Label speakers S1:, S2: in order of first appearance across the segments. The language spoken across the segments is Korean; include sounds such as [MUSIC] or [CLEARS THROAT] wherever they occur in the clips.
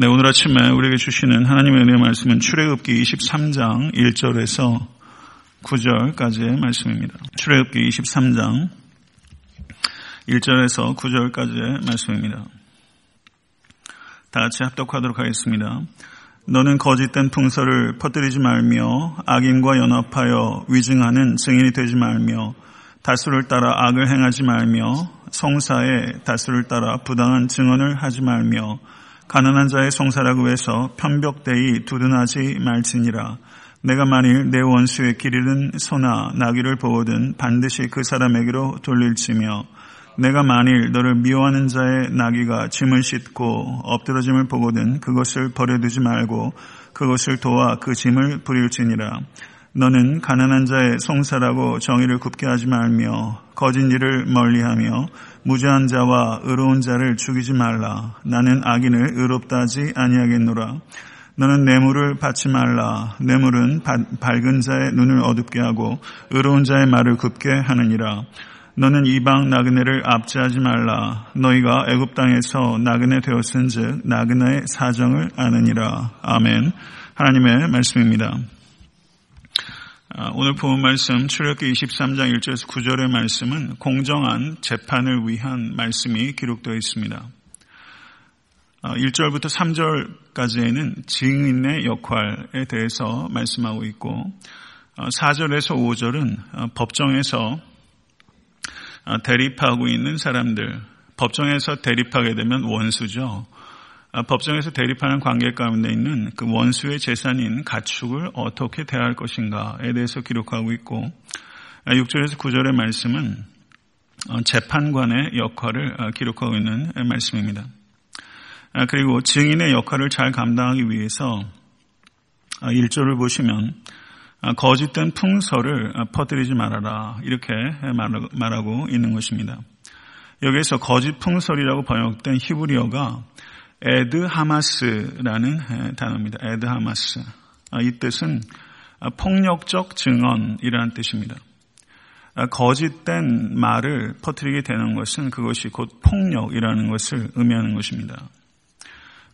S1: 네, 오늘 아침에 우리에게 주시는 하나님의 은혜의 말씀은 출애굽기 23장 1절에서 9절까지의 말씀입니다. 출애굽기 23장 1절에서 9절까지의 말씀입니다. 다 같이 합독하도록 하겠습니다. 너는 거짓된 풍설을 퍼뜨리지 말며 악인과 연합하여 위증하는 증인이 되지 말며 다수를 따라 악을 행하지 말며 성사에 다수를 따라 부당한 증언을 하지 말며 가난한 자의 성사라고 해서 편벽대이 두둔하지 말지니라. 내가 만일 내 원수의 길 잃은 소나 나귀를 보거든 반드시 그 사람에게로 돌릴지며 내가 만일 너를 미워하는 자의 나귀가 짐을 싣고 엎드러짐을 보거든 그것을 버려두지 말고 그것을 도와 그 짐을 부릴지니라. 너는 가난한 자의 송사라고 정의를 굽게 하지 말며 거짓 일을 멀리하며 무죄한 자와 의로운 자를 죽이지 말라. 나는 악인을 의롭다 하지 아니하겠노라. 너는 뇌물을 받지 말라. 뇌물은 밝은 자의 눈을 어둡게 하고 의로운 자의 말을 굽게 하느니라. 너는 이방 나그네를 압제하지 말라. 너희가 애굽 땅에서 나그네 되었은즉 나그네의 사정을 아느니라. 아멘. 하나님의 말씀입니다. 아, 오늘 본 말씀 출애굽기 23장 1절에서 9절의 말씀은 공정한 재판을 위한 말씀이 기록되어 있습니다. 1절부터 아, 3절까지에는 증인의 역할에 대해서 말씀하고 있고 4절에서 아, 5절은 법정에서 대립하고 있는 사람들, 법정에서 대립하게 되면 원수죠. 아, 법정에서 대립하는 관계 가운데 있는 그 원수의 재산인 가축을 어떻게 대할 것인가에 대해서 기록하고 있고 6절에서 아, 9절의 말씀은 어, 재판관의 역할을 아, 기록하고 있는 말씀입니다. 그리고 증인의 역할을 잘 감당하기 위해서 1절을 보시면 거짓된 풍설을 퍼뜨리지 말아라 이렇게 말하고 있는 것입니다. 여기에서 거짓 풍설이라고 번역된 히브리어가 עד חמס라는 단어입니다. עד חמס. 아, 이 뜻은 폭력적 증언이라는 뜻입니다. 아, 거짓된 말을 퍼뜨리게 되는 것은 그것이 곧 폭력이라는 것을 의미하는 것입니다.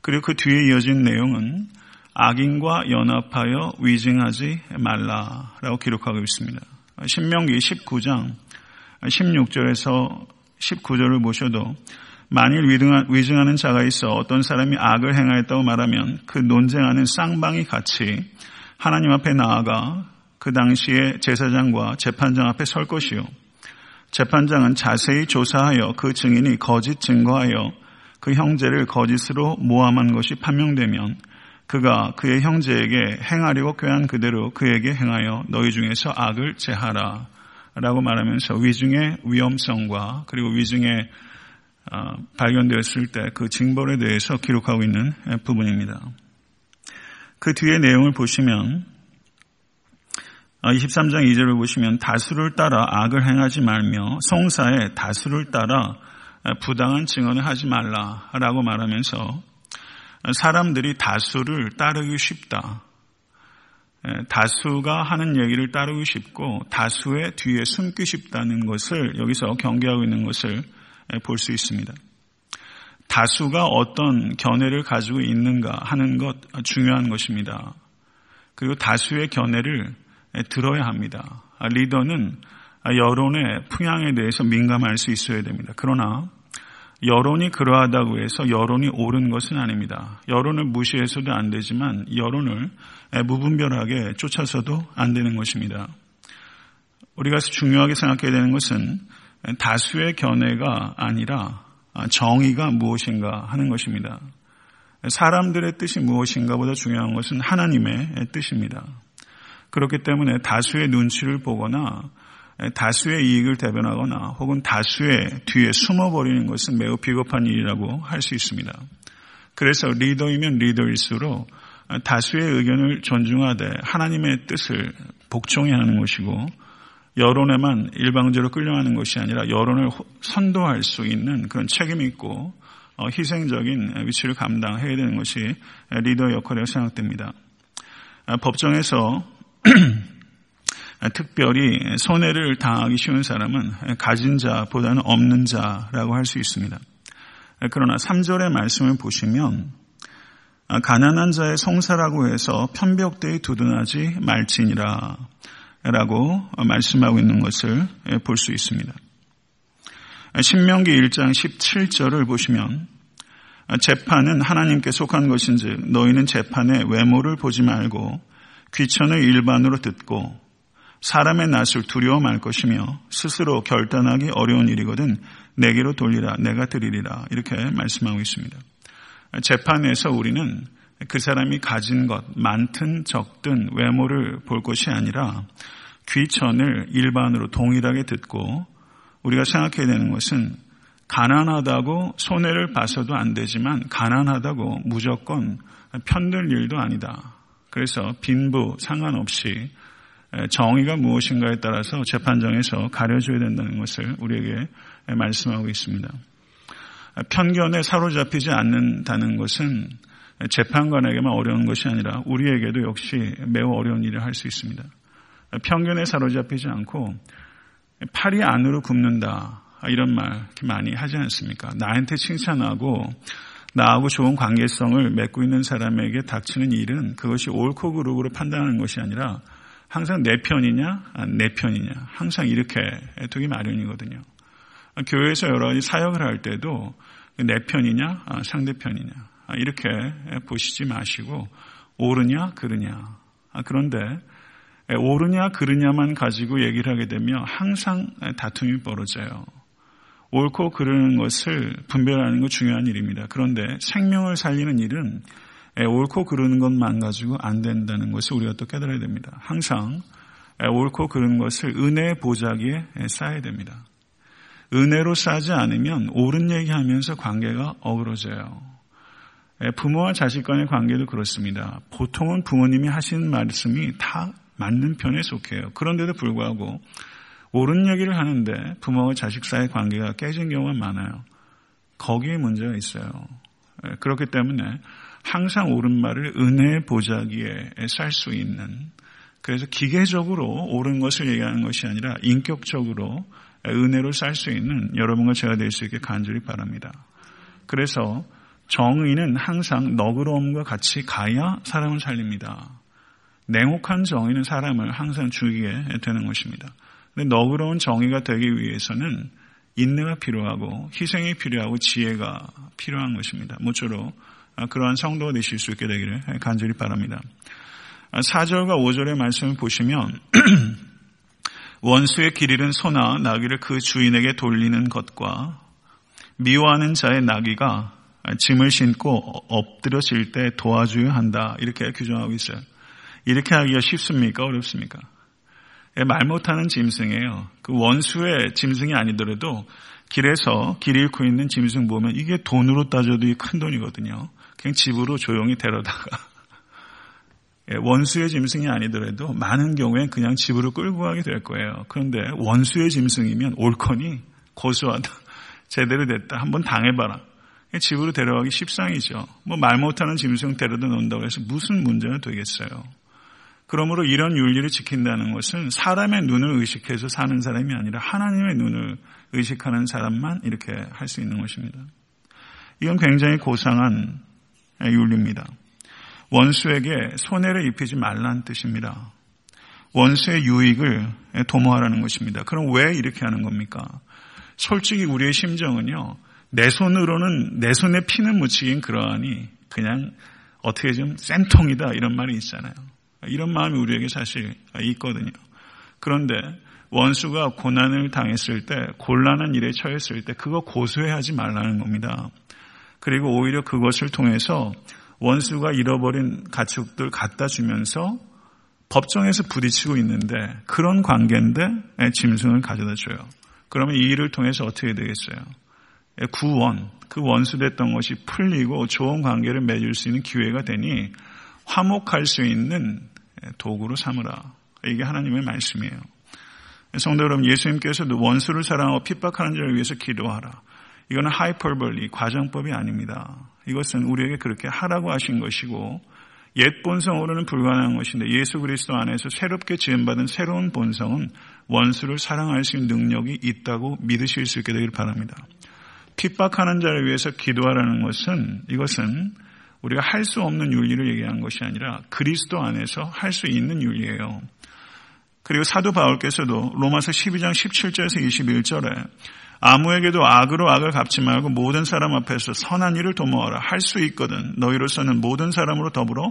S1: 그리고 그 뒤에 이어진 내용은 악인과 연합하여 위증하지 말라라고 기록하고 있습니다. 신명기 19장 16절에서 19절을 보셔도 만일 위증하는 자가 있어 어떤 사람이 악을 행하였다고 말하면 그 논쟁하는 쌍방이 같이 하나님 앞에 나아가 그 당시에 제사장과 재판장 앞에 설 것이요. 재판장은 자세히 조사하여 그 증인이 거짓 증거하여 그 형제를 거짓으로 모함한 것이 판명되면 그가 그의 형제에게 행하려고 꾀한 그대로 그에게 행하여 너희 중에서 악을 제하라. 라고 말하면서 위중의 위험성과 그리고 위중의 어, 발견되었을 때 그 징벌에 대해서 기록하고 있는 부분입니다. 그 뒤에 내용을 보시면 23장 어, 2절을 보시면 다수를 따라 악을 행하지 말며 송사에 다수를 따라 부당한 증언을 하지 말라라고 말하면서 사람들이 다수를 따르기 쉽다. 다수가 하는 얘기를 따르기 쉽고 다수의 뒤에 숨기 쉽다는 것을 여기서 경계하고 있는 것을 볼 수 있습니다. 다수가 어떤 견해를 가지고 있는가 하는 것 중요한 것입니다. 그리고 다수의 견해를 들어야 합니다. 리더는 여론의 풍향에 대해서 민감할 수 있어야 됩니다. 그러나 여론이 그러하다고 해서 여론이 옳은 것은 아닙니다. 여론을 무시해서도 안 되지만 여론을 무분별하게 쫓아서도 안 되는 것입니다. 우리가 중요하게 생각해야 되는 것은 다수의 견해가 아니라 정의가 무엇인가 하는 것입니다. 사람들의 뜻이 무엇인가 보다 중요한 것은 하나님의 뜻입니다. 그렇기 때문에 다수의 눈치를 보거나 다수의 이익을 대변하거나 혹은 다수의 뒤에 숨어버리는 것은 매우 비겁한 일이라고 할 수 있습니다. 그래서 리더이면 리더일수록 다수의 의견을 존중하되 하나님의 뜻을 복종해야 하는 것이고 여론에만 일방적으로 끌려가는 것이 아니라 여론을 선도할 수 있는 그런 책임 있고 어, 희생적인 위치를 감당해야 되는 것이 리더 역할이라고 생각됩니다. 아, 법정에서 [CLEARS THROAT] 특별히 손해를 당하기 쉬운 사람은 가진 자보다는 없는 자라고 할 수 있습니다. 그러나 3절의 말씀을 보시면 가난한 자의 성사라고 해서 편벽대에 두둔하지 말지니라 라고 말씀하고 있는 것을 볼 수 있습니다. 신명기 1장 17절을 보시면 재판은 하나님께 속한 것인즉 너희는 재판의 외모를 보지 말고 귀천을 일반으로 듣고 사람의 낯을 두려워 말 것이며 스스로 결단하기 어려운 일이거든 내게로 돌리라 내가 드리리라 이렇게 말씀하고 있습니다. 재판에서 우리는 그 사람이 가진 것 많든 적든 외모를 볼 것이 아니라 귀천을 일반으로 동일하게 듣고 우리가 생각해야 되는 것은 가난하다고 손해를 봐서도 안 되지만 가난하다고 무조건 편들 일도 아니다. 그래서 빈부 상관없이 정의가 무엇인가에 따라서 재판정에서 가려줘야 된다는 것을 우리에게 말씀하고 있습니다. 편견에 사로잡히지 않는다는 것은 재판관에게만 어려운 것이 아니라 우리에게도 역시 매우 어려운 일을 할 수 있습니다. 편견에 사로잡히지 않고 팔이 안으로 굽는다 이런 말 많이 하지 않습니까? 나한테 칭찬하고 나하고 좋은 관계성을 맺고 있는 사람에게 닥치는 일은 그것이 옳고 그르고로 판단하는 것이 아니라 항상 내 편이냐, 내 편이냐, 항상 이렇게 두기 마련이거든요. 교회에서 여러 가지 사역을 할 때도 내 편이냐, 아, 상대 편이냐, 아, 이렇게 보시지 마시고, 옳으냐, 그르냐. 아, 그런데, 옳으냐, 그르냐만 가지고 얘기를 하게 되면 항상 다툼이 벌어져요. 옳고 그르는 것을 분별하는 것 중요한 일입니다. 그런데 생명을 살리는 일은 옳고 그르는 것만 가지고 안 된다는 것을 우리가 또 깨달아야 됩니다. 항상 옳고 그르는 것을 은혜의 보자기에 쌓아야 됩니다. 은혜로 쌓지 않으면 옳은 얘기하면서 관계가 어그러져요. 부모와 자식 간의 관계도 그렇습니다. 보통은 부모님이 하시는 말씀이 다 맞는 편에 속해요. 그런데도 불구하고 옳은 얘기를 하는데 부모와 자식 사이의 관계가 깨진 경우가 많아요. 거기에 문제가 있어요. 그렇기 때문에 항상 옳은 말을 은혜의 보자기에 쌀 수 있는 그래서 기계적으로 옳은 것을 얘기하는 것이 아니라 인격적으로 은혜로 쌀 수 있는 여러분과 제가 될 수 있게 간절히 바랍니다. 그래서 정의는 항상 너그러움과 같이 가야 사람을 살립니다. 냉혹한 정의는 사람을 항상 죽이게 되는 것입니다. 근데 너그러운 정의가 되기 위해서는 인내가 필요하고 희생이 필요하고 지혜가 필요한 것입니다. 모쪼록 그러한 성도가 되실 수 있게 되기를 간절히 바랍니다. 4절과 5절의 말씀을 보시면 [CLEARS THROAT] 원수의 길 잃은 소나 나귀를 그 주인에게 돌리는 것과 미워하는 자의 나귀가 짐을 신고 엎드려질 때 도와줘야 한다. 이렇게 규정하고 있어요. 이렇게 하기가 쉽습니까? 어렵습니까? 예, 말 못하는 짐승이에요. 그 원수의 짐승이 아니더라도 길에서 길 잃고 있는 짐승 보면 이게 돈으로 따져도 큰 돈이거든요. 그냥 집으로 조용히 데려다가 [LAUGHS] 예, 원수의 짐승이 아니더라도 많은 경우엔 그냥 집으로 끌고 가게 될 거예요. 그런데 원수의 짐승이면 옳거니 고소하다. [LAUGHS] 제대로 됐다. 한번 당해봐라. 집으로 데려가기 십상이죠. 뭐 말 못하는 짐승 데려다 놓는다고 해서 무슨 문제가 되겠어요. 그러므로 이런 윤리를 지킨다는 것은 사람의 눈을 의식해서 사는 사람이 아니라 하나님의 눈을 의식하는 사람만 이렇게 할 수 있는 것입니다. 이건 굉장히 고상한 윤리입니다. 원수에게 손해를 입히지 말라는 뜻입니다. 원수의 유익을 도모하라는 것입니다. 그럼 왜 이렇게 하는 겁니까? 솔직히 우리의 심정은요, 내 손으로는 내 손에 피는 묻히긴 그러하니 그냥 어떻게 좀 쌤통이다 이런 말이 있잖아요. 이런 마음이 우리에게 사실 있거든요. 그런데 원수가 고난을 당했을 때, 곤란한 일에 처했을 때 그거 고소해하지 말라는 겁니다. 그리고 오히려 그것을 통해서 원수가 잃어버린 가축들 갖다 주면서 법정에서 부딪히고 있는데 그런 관계인데 짐승을 가져다 줘요. 그러면 이 일을 통해서 어떻게 되겠어요? 구원, 그 원수됐던 것이 풀리고 좋은 관계를 맺을 수 있는 기회가 되니 화목할 수 있는 도구로 삼으라. 이게 하나님의 말씀이에요. 성도 여러분, 예수님께서도 원수를 사랑하고 핍박하는 자를 위해서 기도하라. 이거는 하이퍼벌리, 과정법이 아닙니다. 이것은 우리에게 그렇게 하라고 하신 것이고 옛 본성으로는 불가능한 것인데 예수 그리스도 안에서 새롭게 지음받은 새로운 본성은 원수를 사랑할 수 있는 능력이 있다고 믿으실 수 있게 되길 바랍니다. 핍박하는 자를 위해서 기도하라는 것은 이것은 우리가 할 수 없는 윤리를 얘기한 것이 아니라 그리스도 안에서 할 수 있는 윤리예요. 그리고 사도 바울께서도 로마서 12장 17절에서 21절에 아무에게도 악으로 악을 갚지 말고 모든 사람 앞에서 선한 일을 도모하라. 할 수 있거든. 너희로서는 모든 사람으로 더불어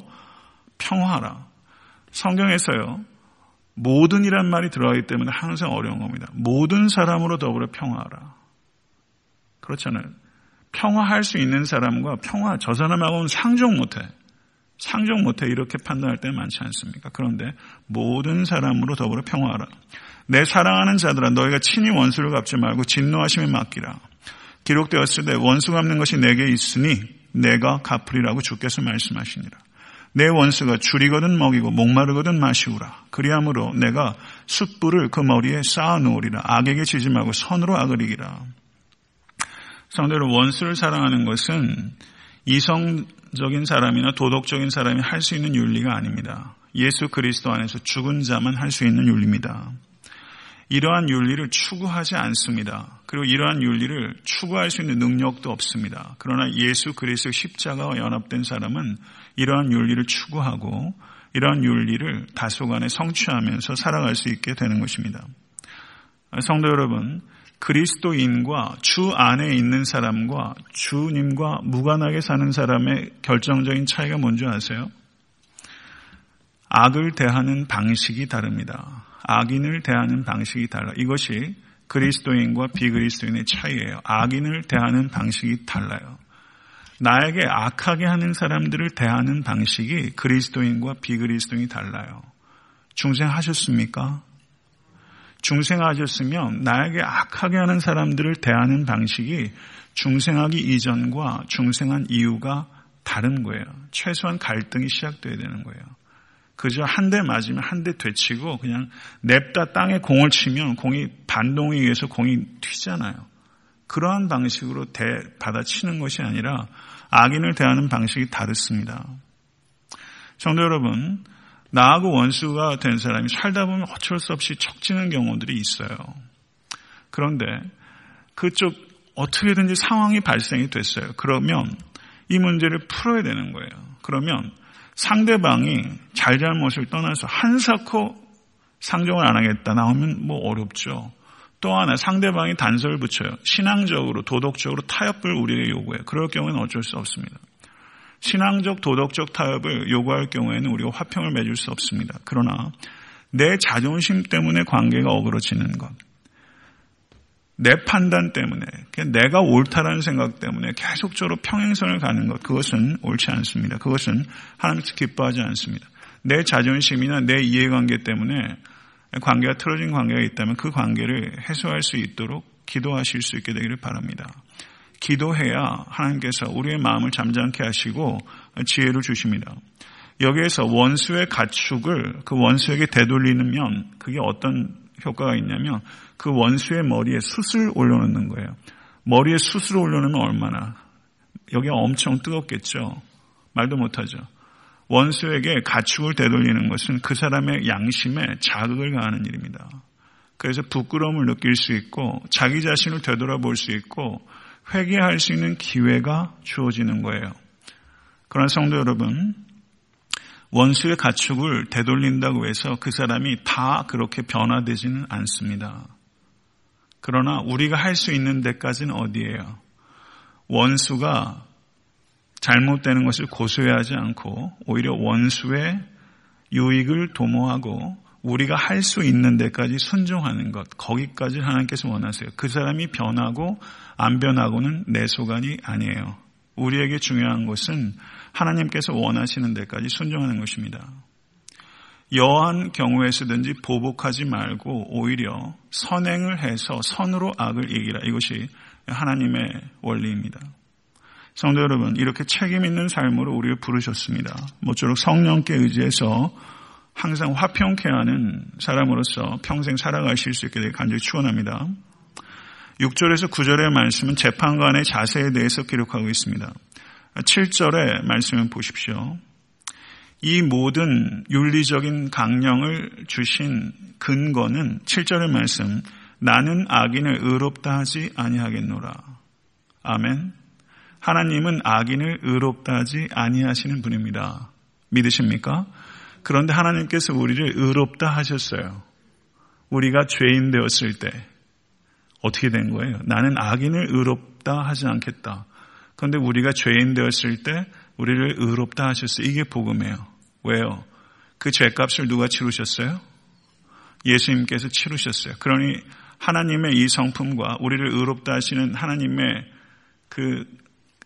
S1: 평화하라. 성경에서요. 모든이란 말이 들어가기 때문에 항상 어려운 겁니다. 모든 사람으로 더불어 평화하라. 그렇잖아요. 평화할 수 있는 사람과 평화, 저 사람하고는 상종 못해. 상종 못해 이렇게 판단할 때 많지 않습니까? 그런데 모든 사람으로 더불어 평화하라. 내 사랑하는 자들아 너희가 친히 원수를 갚지 말고 진노하심에 맡기라. 기록되었을 때 원수 갚는 것이 내게 있으니 내가 갚으리라고 주께서 말씀하시니라. 내 원수가 줄이거든 먹이고 목마르거든 마시우라. 그리함으로 내가 숯불을 그 머리에 쌓아 놓으리라. 악에게 지지 말고 선으로 악을 이기라. 상대로 원수를 사랑하는 것은 이성적인 사람이나 도덕적인 사람이 할 수 있는 윤리가 아닙니다. 예수 그리스도 안에서 죽은 자만 할 수 있는 윤리입니다. 이러한 윤리를 추구하지 않습니다. 그리고 이러한 윤리를 추구할 수 있는 능력도 없습니다. 그러나 예수 그리스도 십자가와 연합된 사람은 이러한 윤리를 추구하고 이러한 윤리를 다소간에 성취하면서 살아갈 수 있게 되는 것입니다. 성도 여러분, 그리스도인과 주 안에 있는 사람과 주님과 무관하게 사는 사람의 결정적인 차이가 뭔지 아세요? 악을 대하는 방식이 다릅니다. 악인을 대하는 방식이 달라. 이것이 그리스도인과 비그리스도인의 차이예요. 악인을 대하는 방식이 달라요. 나에게 악하게 하는 사람들을 대하는 방식이 그리스도인과 비그리스도인이 달라요. 중생하셨습니까? 중생하셨으면 나에게 악하게 하는 사람들을 대하는 방식이 중생하기 이전과 중생한 이유가 다른 거예요. 최소한 갈등이 시작돼야 되는 거예요. 그저 한 대 맞으면 한 대 되치고 그냥 냅다 땅에 공을 치면 공이 반동에 의해서 공이 튀잖아요. 그러한 방식으로 대, 받아치는 것이 아니라 악인을 대하는 방식이 다릅니다. 성도 여러분, 나하고 원수가 된 사람이 살다 보면 어쩔 수 없이 척지는 경우들이 있어요. 그런데 그쪽 어떻게든지 상황이 발생이 됐어요. 그러면 이 문제를 풀어야 되는 거예요. 그러면 상대방이 잘잘못을 떠나서 한사코 상종을 안 하겠다 나오면 뭐 어렵죠. 또 하나 상대방이 단서를 붙여요. 신앙적으로 도덕적으로 타협을 우리에게 요구해요. 그럴 경우에는 어쩔 수 없습니다. 신앙적 도덕적 타협을 요구할 경우에는 우리가 화평을 맺을 수 없습니다. 그러나 내 자존심 때문에 관계가 어그러지는 것, 내 판단 때문에, 내가 옳다라는 생각 때문에 계속적으로 평행선을 가는 것, 그것은 옳지 않습니다. 그것은 하나님께서 기뻐하지 않습니다. 내 자존심이나 내 이해관계 때문에 관계가 틀어진 관계가 있다면 그 관계를 해소할 수 있도록 기도하실 수 있게 되기를 바랍니다. 기도해야 하나님께서 우리의 마음을 잠잠케 하시고 지혜를 주십니다. 여기에서 원수의 가축을 그 원수에게 되돌리면 그게 어떤 효과가 있냐면 그 원수의 머리에 숯을 올려놓는 거예요. 머리에 숯을 올려놓으면 얼마나 여기 엄청 뜨겁겠죠. 말도 못하죠. 원수에게 가축을 되돌리는 것은 그 사람의 양심에 자극을 가하는 일입니다. 그래서 부끄러움을 느낄 수 있고 자기 자신을 되돌아볼 수 있고 회개할 수 있는 기회가 주어지는 거예요. 그러나 성도 여러분, 원수의 가축을 되돌린다고 해서 그 사람이 다 그렇게 변화되지는 않습니다. 그러나 우리가 할 수 있는 데까지는 어디예요? 원수가 잘못되는 것을 고소해하지 않고 오히려 원수의 유익을 도모하고 우리가 할 수 있는 데까지 순종하는 것, 거기까지 하나님께서 원하세요. 그 사람이 변하고 안 변하고는 내 소관이 아니에요. 우리에게 중요한 것은 하나님께서 원하시는 데까지 순종하는 것입니다. 여한 경우에서든지 보복하지 말고 오히려 선행을 해서 선으로 악을 이기라. 이것이 하나님의 원리입니다. 성도 여러분, 이렇게 책임 있는 삶으로 우리를 부르셨습니다. 모쪼록 성령께 의지해서 항상 화평케 하는 사람으로서 평생 살아가실 수 있게 되길 간절히 축원합니다. 6절에서 9절의 말씀은 재판관의 자세에 대해서 기록하고 있습니다. 7절의 말씀을 보십시오. 이 모든 윤리적인 강령을 주신 근거는 7절의 말씀 나는 악인을 의롭다 하지 아니하겠노라. 아멘. 하나님은 악인을 의롭다 하지 아니하시는 분입니다. 믿으십니까? 그런데 하나님께서 우리를 의롭다 하셨어요. 우리가 죄인 되었을 때 어떻게 된 거예요? 나는 악인을 의롭다 하지 않겠다. 그런데 우리가 죄인 되었을 때 우리를 의롭다 하셨어요. 이게 복음이에요. 왜요? 그 죄값을 누가 치르셨어요? 예수님께서 치르셨어요. 그러니 하나님의 이 성품과 우리를 의롭다 하시는 하나님의 그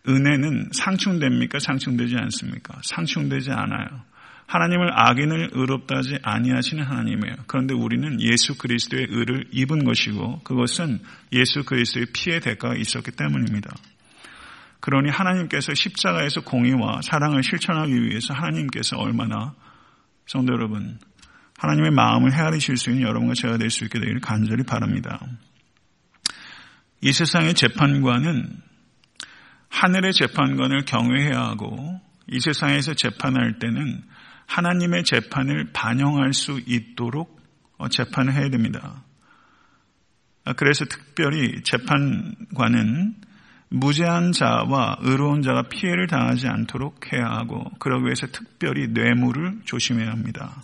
S1: 은혜는 상충됩니까? 상충되지 않습니까? 상충되지 않아요. 하나님을 악인을 의롭다 하지 아니하시는 하나님이에요. 그런데 우리는 예수 그리스도의 의를 입은 것이고 그것은 예수 그리스도의 피의 대가가 있었기 때문입니다. 그러니 하나님께서 십자가에서 공의와 사랑을 실천하기 위해서 하나님께서 얼마나 성도 여러분 하나님의 마음을 헤아리실 수 있는 여러분과 제가 될 수 있게 되기를 간절히 바랍니다. 이 세상의 재판관은 하늘의 재판관을 경외해야 하고 이 세상에서 재판할 때는 하나님의 재판을 반영할 수 있도록 재판을 해야 됩니다. 그래서 특별히 재판관은 무죄한 자와 의로운 자가 피해를 당하지 않도록 해야 하고 그러기 위해서 특별히 뇌물을 조심해야 합니다.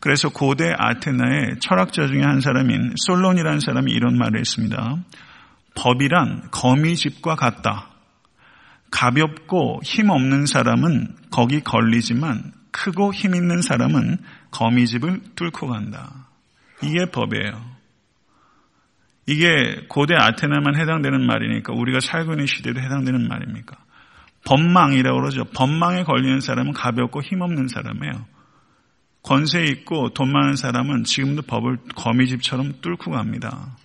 S1: 그래서 고대 아테나의 철학자 중에 한 사람인 솔론이라는 사람이 이런 말을 했습니다. 법이란 거미집과 같다. 가볍고 힘 없는 사람은 거기 걸리지만 크고 힘 있는 사람은 거미집을 뚫고 간다. 이게 법이에요. 이게 고대 아테나만 해당되는 말이니까 우리가 살고 있는 시대도 해당되는 말입니까? 법망이라고 그러죠. 법망에 걸리는 사람은 가볍고 힘없는 사람이에요. 권세 있고 돈 많은 사람은 지금도 법을 거미집처럼 뚫고 갑니다.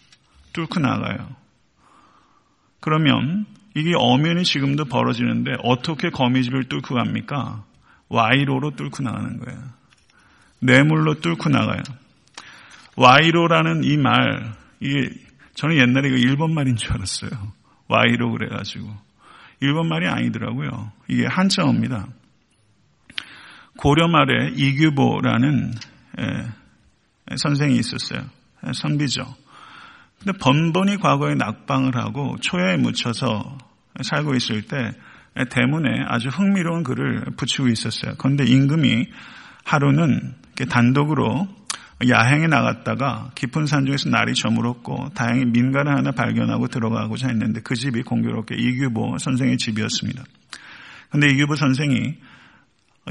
S1: 뚫고 나가요. 그러면 이게 엄연히 지금도 벌어지는데 어떻게 거미집을 뚫고 갑니까? 와이로로 뚫고 나가는 거예요. 뇌물로 뚫고 나가요. 와이로라는 이 말, 이게 저는 옛날에 이거 일본 말인 줄 알았어요. 와이로 그래가지고. 일본 말이 아니더라고요. 이게 한자어입니다. 고려 말에 이규보라는 선생이 있었어요. 선비죠. 근데 번번이 과거에 낙방을 하고 초야에 묻혀서 살고 있을 때 대문에 아주 흥미로운 글을 붙이고 있었어요. 그런데 임금이 하루는 단독으로 야행에 나갔다가 깊은 산 중에서 날이 저물었고 다행히 민가를 하나 발견하고 들어가고자 했는데 그 집이 공교롭게 이규보 선생의 집이었습니다. 그런데 이규보 선생이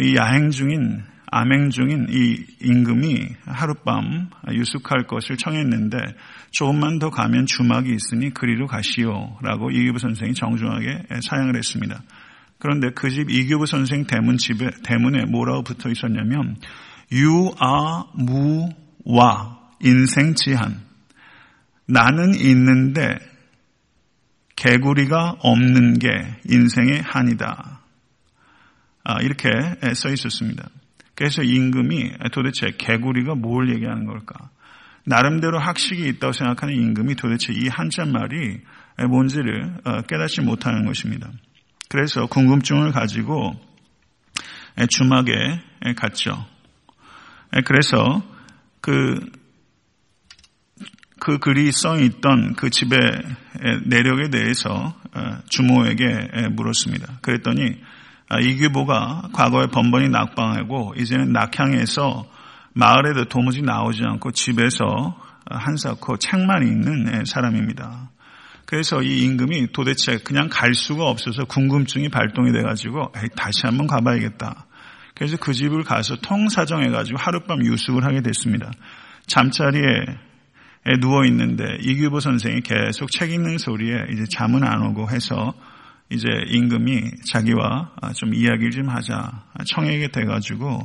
S1: 이 야행 중인 암행 중인 이 임금이 하룻밤 유숙할 것을 청했는데 조금만 더 가면 주막이 있으니 그리로 가시오 라고 이규부 선생이 정중하게 사양을 했습니다. 그런데 그 집 이규부 선생 대문 집에 대문에 뭐라고 붙어 있었냐면 유아무와 인생 지한 나는 있는데 개구리가 없는 게 인생의 한이다. 아, 이렇게 써 있었습니다. 그래서 임금이 도대체 개구리가 뭘 얘기하는 걸까? 나름대로 학식이 있다고 생각하는 임금이 도대체 이 한자말이 뭔지를 어, 깨닫지 못하는 것입니다. 그래서 궁금증을 가지고 주막에 갔죠. 그래서 그, 그 글이 써 있던 그 집의 내력에 대해서 어, 주모에게 물었습니다. 그랬더니 아, 이규보가 과거에 번번이 낙방하고 이제는 낙향에서 마을에도 도무지 나오지 않고 집에서 한사코 책만 읽는 사람입니다. 그래서 이 임금이 도대체 그냥 갈 수가 없어서 궁금증이 발동이 돼가지고 다시 한번 가봐야겠다. 그래서 그 집을 가서 통사정해가지고 하룻밤 유숙을 하게 됐습니다. 잠자리에 누워 있는데 이규보 선생이 계속 책 읽는 소리에 이제 잠은 안 오고 해서 이제 임금이 자기와 좀 이야기를 좀 하자 청하게 돼가지고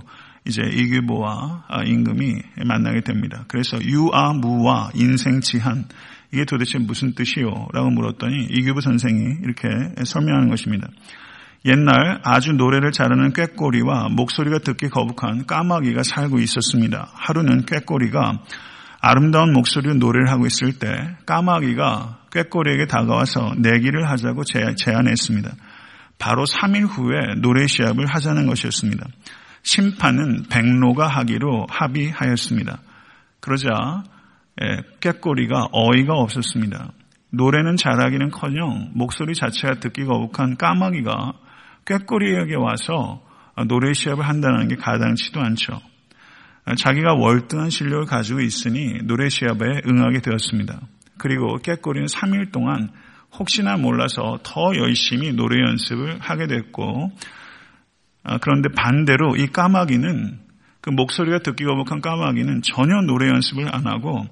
S1: 이제 이규보와 임금이 만나게 됩니다. 그래서 유아 무와 인생지한 이게 도대체 무슨 뜻이요? 라고 물었더니 이규보 선생이 이렇게 설명하는 것입니다. 옛날 아주 노래를 잘하는 꾀꼬리와 목소리가 듣기 거북한 까마귀가 살고 있었습니다. 하루는 꾀꼬리가 아름다운 목소리로 노래를 하고 있을 때 까마귀가 꾀꼬리에게 다가와서 내기를 하자고 제안했습니다. 바로 3일 후에 노래 시합을 하자는 것이었습니다. 심판은 백로가 하기로 합의하였습니다. 그러자 꾀꼬리가 어이가 없었습니다. 노래는 잘하기는커녕 목소리 자체가 듣기 거북한 까마귀가 꾀꼬리에게 와서 노래 시합을 한다는 게 가당치도 않죠. 자기가 월등한 실력을 가지고 있으니 노래 시합에 응하게 되었습니다. 그리고 깨꼬리는 3일 동안 혹시나 몰라서 더 열심히 노래 연습을 하게 됐고 아, 그런데 반대로 이 까마귀는 그 목소리가 듣기 거북한 까마귀는 전혀 노래 연습을 안 하고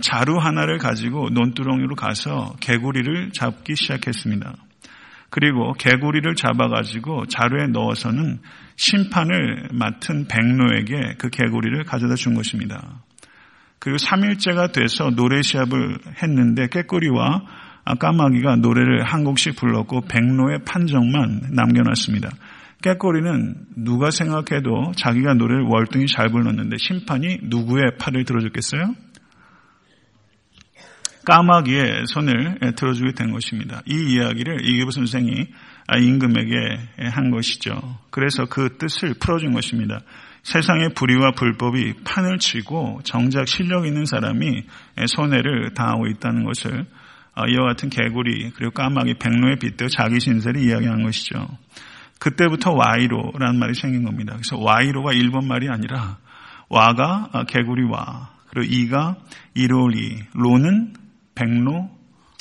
S1: 자루 하나를 가지고 논두렁이로 가서 개구리를 잡기 시작했습니다. 그리고 개구리를 잡아가지고 자루에 넣어서는 심판을 맡은 백로에게 그 개구리를 가져다 준 것입니다. 그리고 3일째가 돼서 노래 시합을 했는데 깨꼬리와 까마귀가 노래를 한 곡씩 불렀고 백로의 판정만 남겨놨습니다. 깨꼬리는 누가 생각해도 자기가 노래를 월등히 잘 불렀는데 심판이 누구의 팔을 들어줬겠어요? 까마귀의 손을 들어주게 된 것입니다. 이 이야기를 이규부 선생이 임금에게 한 것이죠. 그래서 그 뜻을 풀어준 것입니다. 세상의 불의와 불법이 판을 치고 정작 실력 있는 사람이 손해를 당하고 있다는 것을 이와 같은 개구리 그리고 까마귀 백로에 빗대어 자기 신세를 이야기한 것이죠. 그때부터 와이로라는 말이 생긴 겁니다. 그래서 와이로가 일본 말이 아니라 와가 개구리 와 그리고 이가 이로리 로는 백로,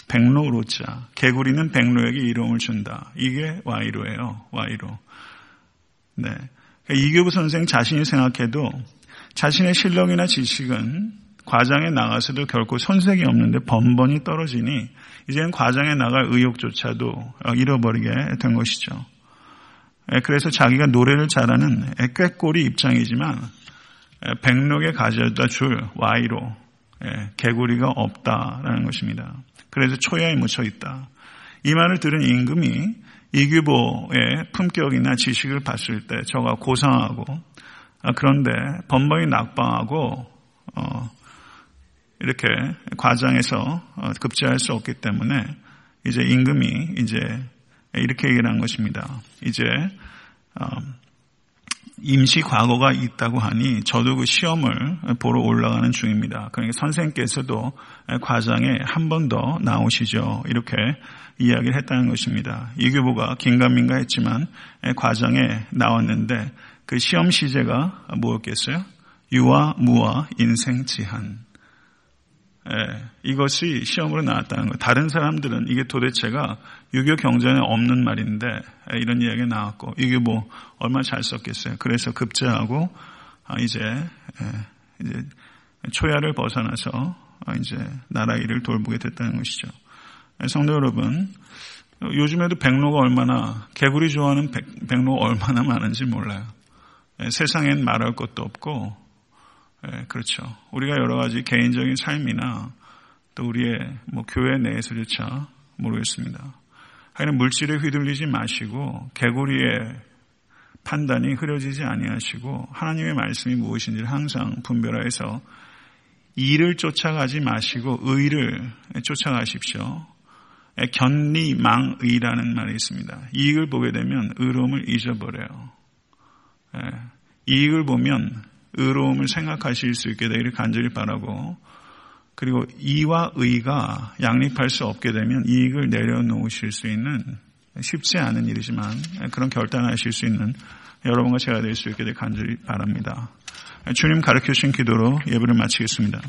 S1: 백로로자. 개구리는 백로에게 이름을 준다. 이게 와이로예요. 와이로. 네. 그러니까 이교부 선생 자신이 생각해도 자신의 실력이나 지식은 과장에 나가서도 결코 손색이 없는데 번번이 떨어지니 이제는 과장에 나갈 의욕조차도 잃어버리게 된 것이죠. 예, 그래서 자기가 노래를 잘하는 꾀꼬리 입장이지만 백록에 가져다 줄 와이로 예, 개구리가 없다라는 것입니다. 그래서 초야에 묻혀 있다. 이 말을 들은 임금이 이규보의 품격이나 지식을 봤을 때 저가 고상하고 아, 그런데 번번이 낙방하고 어, 이렇게 과장해서 어, 급제할 수 없기 때문에 이제 임금이 이제 이렇게 얘기를 한 것입니다. 이제 어, 임시 과거가 있다고 하니 저도 그 시험을 보러 올라가는 중입니다. 그러니까 선생께서도 과장에 한 번 더 나오시죠. 이렇게 이야기를 했다는 것입니다. 이규보가 긴가민가 했지만 과장에 나왔는데 그 시험 시제가 뭐였겠어요? 유아, 무아, 인생, 지한. 예, 이것이 시험으로 나왔다는 거. 다른 사람들은 이게 도대체가 유교 경전에 없는 말인데 예, 이런 이야기가 나왔고 이게 뭐 얼마나 잘 썼겠어요. 그래서 급제하고 아, 이제 예, 이제 초야를 벗어나서 아, 이제 나라 일을 돌보게 됐다는 것이죠. 예, 성도 여러분, 요즘에도 백로가 얼마나 개구리 좋아하는 백, 백로가 얼마나 많은지 몰라요. 세상엔 말할 것도 없고 예, 그렇죠. 우리가 여러 가지 개인적인 삶이나 또 우리의 뭐 교회 내에서조차 모르겠습니다. 하여튼 물질에 휘둘리지 마시고 개구리의 판단이 흐려지지 아니하시고 하나님의 말씀이 무엇인지를 항상 분별하여서 일을 쫓아가지 마시고 의를 쫓아가십시오. 예, 견리망의라는 말이 있습니다. 이익을 보게 되면 의로움을 잊어버려요. 예, 이익을 보면 의로움을 생각하실 수 있게 되기를 간절히 바라고 그리고 이와 의가 양립할 수 없게 되면 이익을 내려놓으실 수 있는 쉽지 않은 일이지만 그런 결단하실 수 있는 여러분과 제가 될 수 있게 되길 간절히 바랍니다. 주님 가르쳐 주신 기도로 예배를 마치겠습니다.